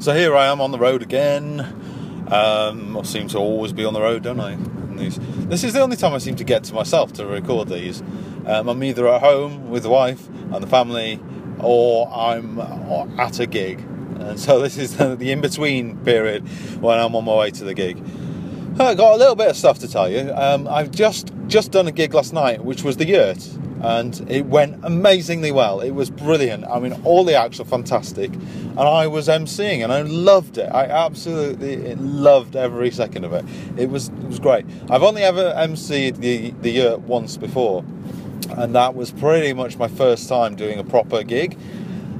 So here I am on the road again. Um, I seem to always be on the road, don't I? These. This is the only time I seem to get to myself to record these. Um, I'm either at home with the wife and the family, or I'm at a gig. And so this is the, the in-between period when I'm on my way to the gig. I got a little bit of stuff to tell you. Um, I've just just done a gig last night, which was the Yurt, and it went amazingly well. It was brilliant. I mean, all the acts were fantastic, and I was emceeing, and I loved it. I absolutely loved every second of it. It was it was great. I've only ever emceed the the Yurt once before, and that was pretty much my first time doing a proper gig.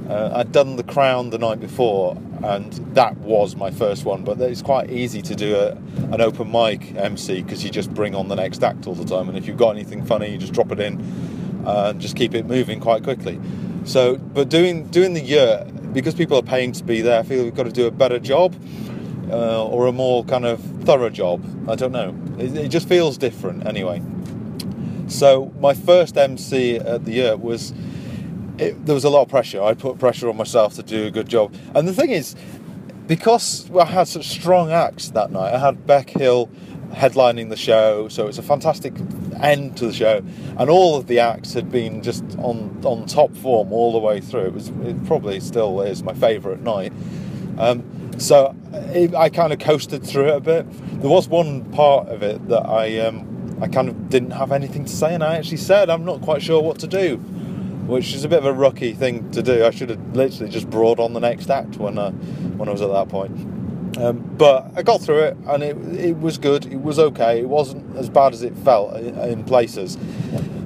Uh, I'd done the Crown the night before, and that was my first one. But it's quite easy to do a, an open mic MC because you just bring on the next act all the time, and if you've got anything funny, you just drop it in uh, and just keep it moving quite quickly. So, but doing doing the Yurt because people are paying to be there, I feel we've got to do a better job uh, or a more kind of thorough job. I don't know. It, it just feels different anyway. So my first MC at the Yurt was it, there was a lot of pressure. I put pressure on myself to do a good job. And the thing is, because I had such strong acts that night, I had Bec Hill headlining the show, so it's a fantastic end to the show, and all of the acts had been just on on top form all the way through. It was it probably still is my favourite night. Um, so it, I kind of coasted through it a bit. There was one part of it that I um, I kind of didn't have anything to say, and I actually said I'm not quite sure what to do which is a bit of a rookie thing to do. I should have literally just brought on the next act when uh, when I was at that point. Um, but I got through it, and it it was good. It was okay. It wasn't as bad as it felt in, in places.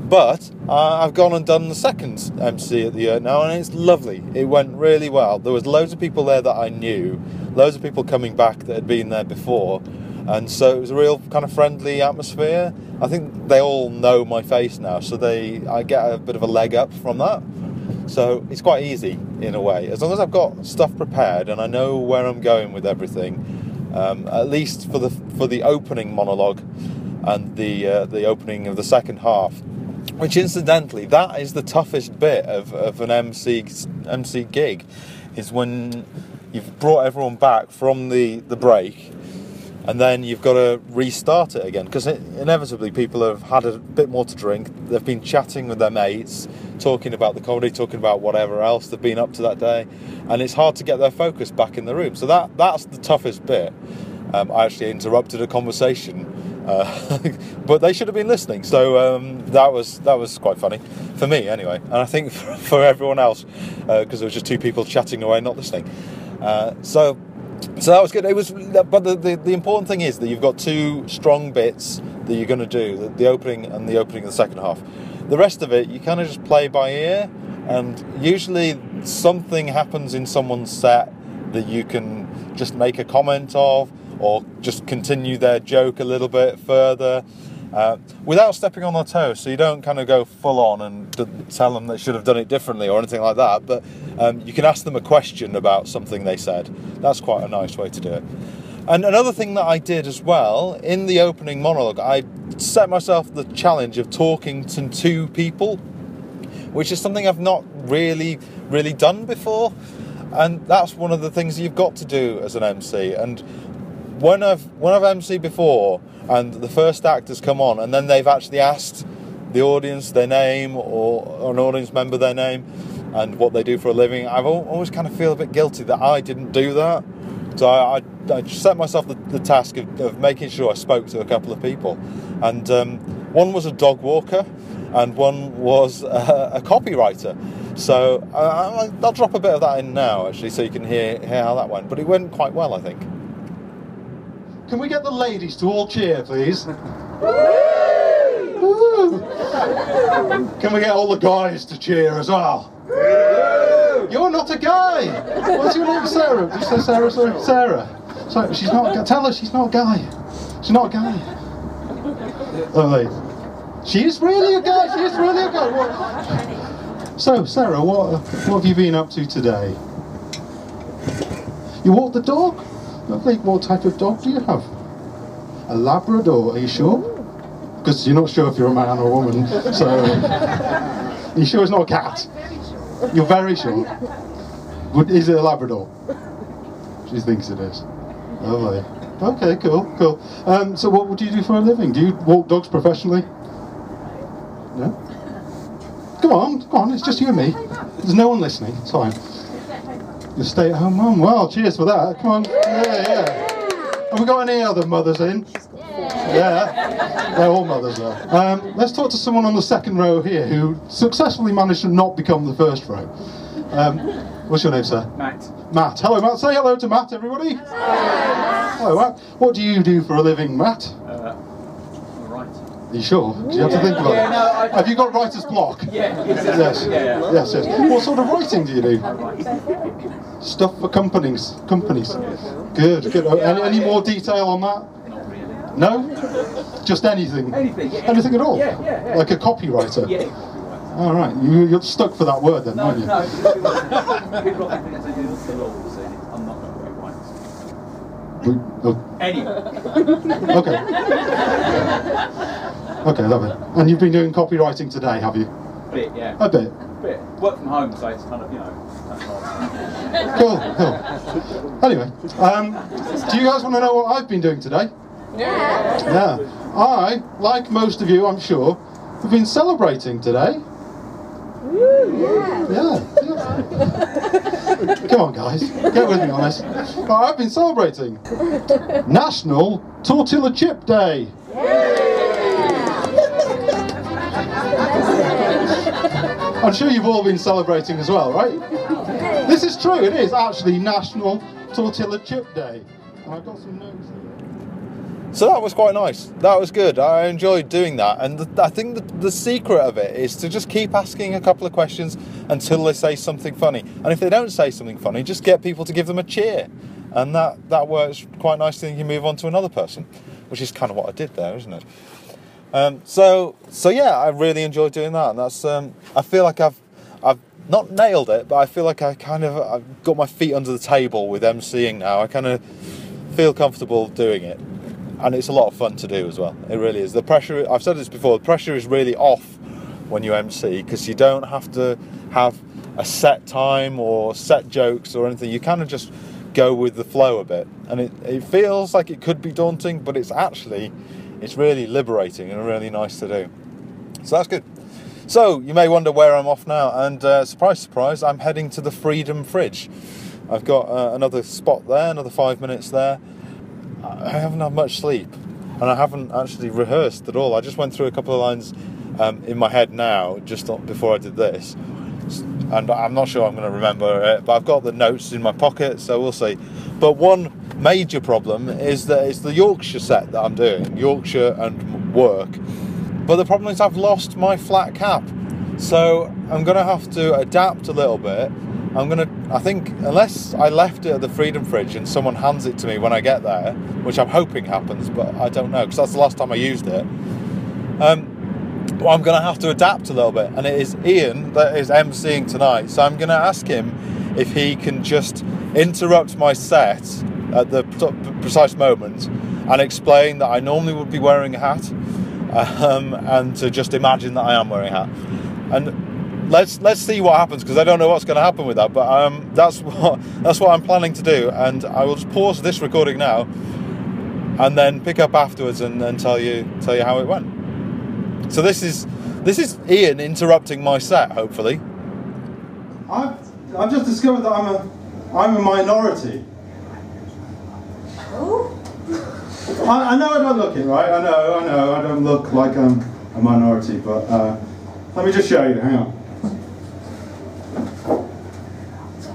But uh, I've gone and done the second MC at the Yurt now, and it's lovely. It went really well. There was loads of people there that I knew, loads of people coming back that had been there before, and so it was a real kind of friendly atmosphere. I think they all know my face now, so they I get a bit of a leg up from that. So it's quite easy in a way, as long as I've got stuff prepared and I know where I'm going with everything. Um, at least for the for the opening monologue and the uh, the opening of the second half, which incidentally that is the toughest bit of, of an MC MC gig, is when you've brought everyone back from the the break and then you've got to restart it again because inevitably people have had a bit more to drink. They've been chatting with their mates, talking about the comedy, talking about whatever else they've been up to that day, and it's hard to get their focus back in the room. So that that's the toughest bit. Um, I actually interrupted a conversation, uh, but they should have been listening. So um, that was that was quite funny for me anyway, and I think for, for everyone else because uh, there was just two people chatting away, not listening. Uh, so so that was good. It was, but the, the, the, important thing is that you've got two strong bits that you're going to do: the, the, opening and the opening of the second half. The rest of it, you kind of just play by ear, and usually something happens in someone's set that you can just make a comment of, or just continue their joke a little bit further uh, without stepping on their toes. So you don't kind of go full on and tell them they should have done it differently or anything like that. But um, you can ask them a question about something they said. That's quite a nice way to do it. And another thing that I did as well in the opening monologue, I set myself the challenge of talking to two people, which is something I've not really, really done before. And that's one of the things you've got to do as an MC. And when I've when I've MC before, and the first act has come on, and then they've actually asked the audience their name or an audience member their name and what they do for a living. I've always kind of feel a bit guilty that I didn't do that. So I, I, I set myself the, the task of, of, making sure I spoke to a couple of people, and um, one was a dog walker, and one was a, a copywriter. So I, will drop a bit of that in now, actually, so you can hear, hear how that went. But it went quite well, I think. Can we get the ladies to all cheer, please? Can we get all the guys to cheer as well? You're not a guy. What's your name, Sarah? Did you say Sarah? Sorry, Sarah. Sorry, she's not. Tell her she's not a guy. She's not a guy. Oh, wait. she is really a guy. She is really a guy. What? So, Sarah, what what have you been up to today? You walked the dog. Lovely. What type of dog do you have? A Labrador, are you sure? Because you're not sure if you're a man or a woman, so... are you sure it's not a cat? You're very sure? Is it a Labrador? She thinks it is. Lovely. Okay, cool, cool. Um, so, what do you do for a living? Do you walk dogs professionally? No. Come on, come on. It's just you and me. There's no one listening. It's fine. You stay at home mum. Well, cheers for that. Come on. Yeah, yeah. Have we got any other mothers in? Yeah, they're all mothers there. Um, let's talk to someone on the second row here who successfully managed to not become the first row. Um, what's your name, sir? Matt. Matt. Hello, Matt. Say hello to Matt, everybody. Hello, Matt. What do you do for a living, Matt? Uh. Are you sure? Do you have to think about it? no, Have you got writer's block? Yeah, Yes. Yeah, yeah. Yes, yes. What sort of writing do you do? Stuff for companies. Companies. Good, good. Oh, Any, any more detail on that? Not really. No? Just anything? Anything, yeah. Anything at all? Yeah, yeah, yeah. Like a copywriter? Yeah. All right. You, you're stuck for that word then, No, aren't you? no. People got evidence they do the law, so I'm not going to write oh, Anyway, okay. Okay, love it. And you've been doing copywriting today, have you? A bit, yeah. A bit. Bit. Work from home, so it's kind of, you know. Cool, cool. Anyway, um, do you guys want to know what I've been doing today? Yeah. Yeah. I, like most of you, I'm sure, have been celebrating today. Yeah. Yeah. yeah. Come on, guys. Get with me on this. I've been celebrating National Tortilla Chip Day. I'm sure you've all been celebrating as well, right? This is true. It is actually National Tortilla Chip Day. And I've got some notes. So that was quite nice. That was good. I enjoyed doing that. And the, I think the, the secret of it is to just keep asking a couple of questions until they say something funny. And if they don't say something funny, just get people to give them a cheer. And that, that works quite nicely. And you move on to another person, which is kind of what I did there, isn't it? Um, so, so yeah, I really enjoy doing that. And that's, um, I feel like I've, I've not nailed it, but I feel like I kind of, I've got my feet under the table with emceeing now. I kind of feel comfortable doing it and it's a lot of fun to do as well. It really is. The pressure, I've said this before, the pressure is really off when you MC because you don't have to have a set time or set jokes or anything. You kind of just go with the flow a bit, and it, it feels like it could be daunting, but it's actually it's really liberating and really nice to do. So that's good. So you may wonder where I'm off now, and uh, surprise, surprise, I'm heading to the Freedom Fridge. I've got uh, another spot there, another five minutes there. I haven't had much sleep, and I haven't actually rehearsed at all. I just went through a couple of lines um, in my head now, just before I did this, and I'm not sure I'm going to remember it. But I've got the notes in my pocket, so we'll see. But one major problem is that it's the Yorkshire set that I'm doing, Yorkshire and work. But the problem is I've lost my flat cap, so I'm going to have to adapt a little bit. I'm gonna. I think unless I left it at the Freedom Fridge and someone hands it to me when I get there, which I'm hoping happens, but I don't know because that's the last time I used it. Um, well, I'm gonna have to adapt a little bit, and it is Ian that is emceeing tonight, so I'm gonna ask him if he can just interrupt my set at the precise moment and explain that I normally would be wearing a hat, um, and to just imagine that I am wearing a hat, and let's let's see what happens because I don't know what's going to happen with that. But um, that's what that's what I'm planning to do, and I will just pause this recording now, and then pick up afterwards and, and tell you tell you how it went. So this is this is Ian interrupting my set, hopefully. I've, I've just discovered that I'm a, I'm a minority. I, I know I don't look it, right? I know, I know, I don't look like I'm a minority, but uh, let me just show you. Hang on.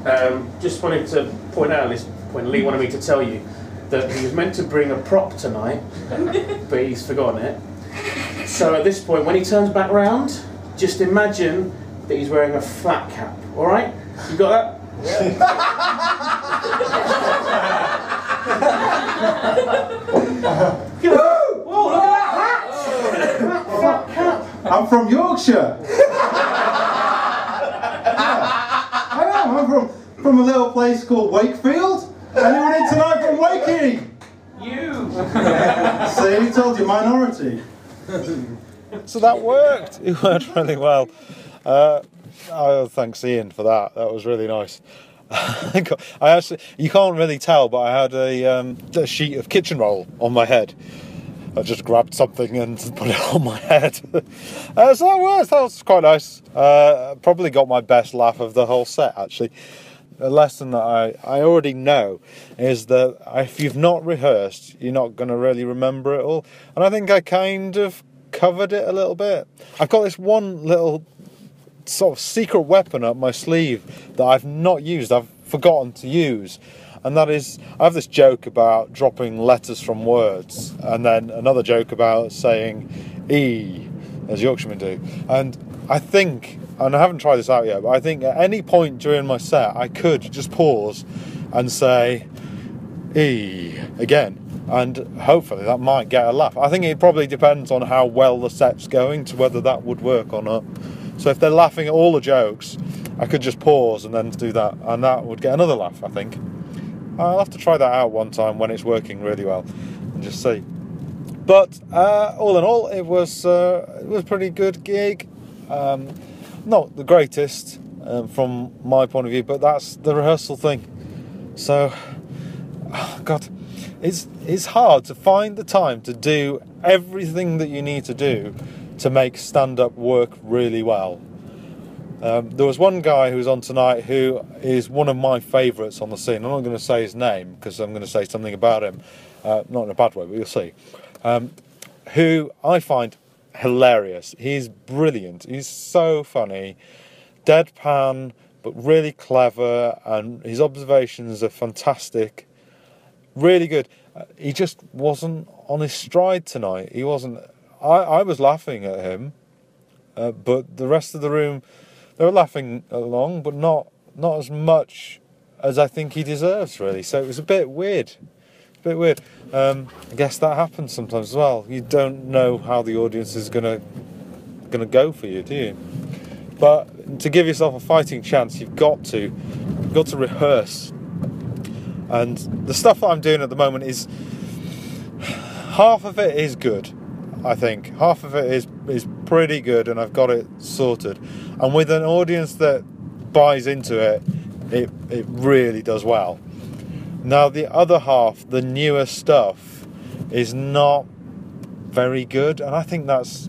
Um, just wanted to point out at this point, Lee wanted me to tell you that he was meant to bring a prop tonight, but he's forgotten it. So at this point, when he turns back round, just imagine that he's wearing a flat cap. All right? You got that? Whoa! Whoa! Look at that hat! Flat cap. I'm from Yorkshire. Yeah, I am. I'm from, from a little place called Wakefield. Anyone in tonight from Wakey? You. See, he told you, minority. So that worked. It worked really well. Uh, oh, thanks, Ian, for that. That was really nice. I actually, you can't really tell, but I had a, um, a sheet of kitchen roll on my head. I just grabbed something and put it on my head. uh, so that was, that was quite nice. Uh, probably got my best laugh of the whole set, actually. A lesson that I, I already know is that if you've not rehearsed, you're not going to really remember it all. And I think I kind of covered it a little bit. I've got this one little sort of secret weapon up my sleeve that I've not used, I've forgotten to use. And that is, I have this joke about dropping letters from words, and then another joke about saying E, as Yorkshiremen do. And I think, and I haven't tried this out yet, but I think at any point during my set, I could just pause and say E again. And hopefully that might get a laugh. I think it probably depends on how well the set's going to whether that would work or not. So if they're laughing at all the jokes, I could just pause and then do that, and that would get another laugh, I think. I'll have to try that out one time when it's working really well and just see. But uh, all in all, it was uh, it was a pretty good gig. Um, not the greatest um, from my point of view, but that's the rehearsal thing. So, oh God, it's it's hard to find the time to do everything that you need to do to make stand up work really well. Um, there was one guy who was on tonight who is one of my favourites on the scene. I'm not going to say his name because I'm going to say something about him, uh, not in a bad way, but you'll see. Um, who I find hilarious. He's brilliant. He's so funny, deadpan, but really clever, and his observations are fantastic. Really good. Uh, he just wasn't on his stride tonight. He wasn't. I, I was laughing at him, uh, but the rest of the room, they were laughing along, but not not as much as I think he deserves, really. So it was a bit weird. A bit weird. Um, I guess that happens sometimes as well. You don't know how the audience is gonna gonna go for you, do you? But to give yourself a fighting chance, you've got to you've got to rehearse. And the stuff that I'm doing at the moment is half of it is good. I think half of it is is pretty good, and I've got it sorted. And with an audience that buys into it, it it really does well. Now the other half, the newer stuff, is not very good, and I think that's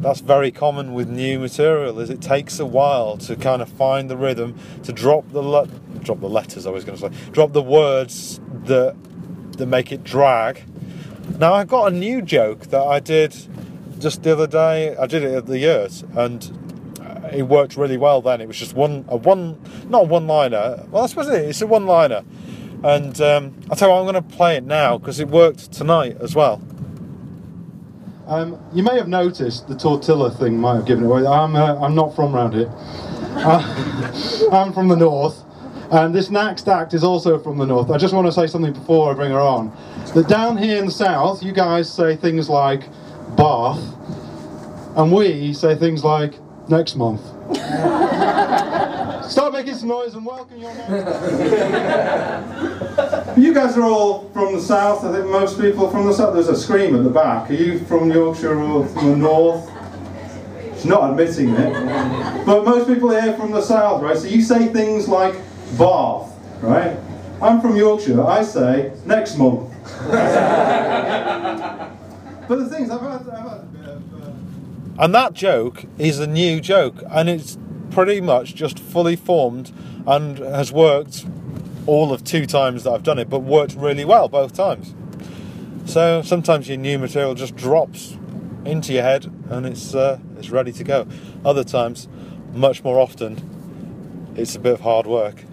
that's very common with new material. Is it takes a while to kind of find the rhythm, to drop the le- drop the letters. I was going to say drop the words that that make it drag. Now I've got a new joke that I did just the other day. I did it at the Yurt, and uh, it worked really well. Then it was just one a one not a one liner. Well, I suppose it is. A one liner, and um, I'll tell you what, I'm going to play it now because it worked tonight as well. Um, you may have noticed the tortilla thing might have given it away. I'm, uh, I'm not from around here. Uh, I'm from the north. And this next act is also from the north. I just want to say something before I bring her on. That down here in the south, you guys say things like Bath, and we say things like next month. Start making some noise and welcome your You guys are all from the south. I think most people from the south. There's a scream at the back. Are you from Yorkshire or from the north? She's not admitting it. But most people here from the south, right? So you say things like Bath, right? I'm from Yorkshire. I say next month. but the things I've had, I've had. Uh, And that joke is a new joke, and it's pretty much just fully formed and has worked all of two times that I've done it, but worked really well both times. So sometimes your new material just drops into your head and it's uh, it's ready to go. Other times, much more often, it's a bit of hard work.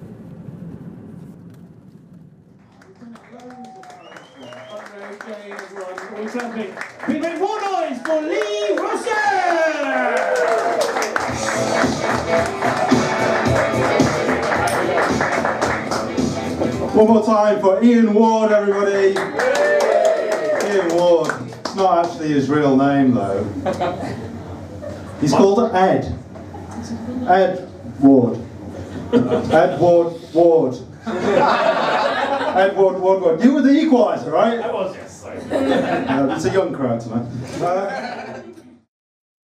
One more time for Ian Ward, everybody. Ian Ward. It's not actually his real name, though. He's called Ed. Ed Ward. Ed Ward Ward. Ed Ward Ward. You were the equaliser, right? That was yes. Uh, it's a young crowd tonight. Uh,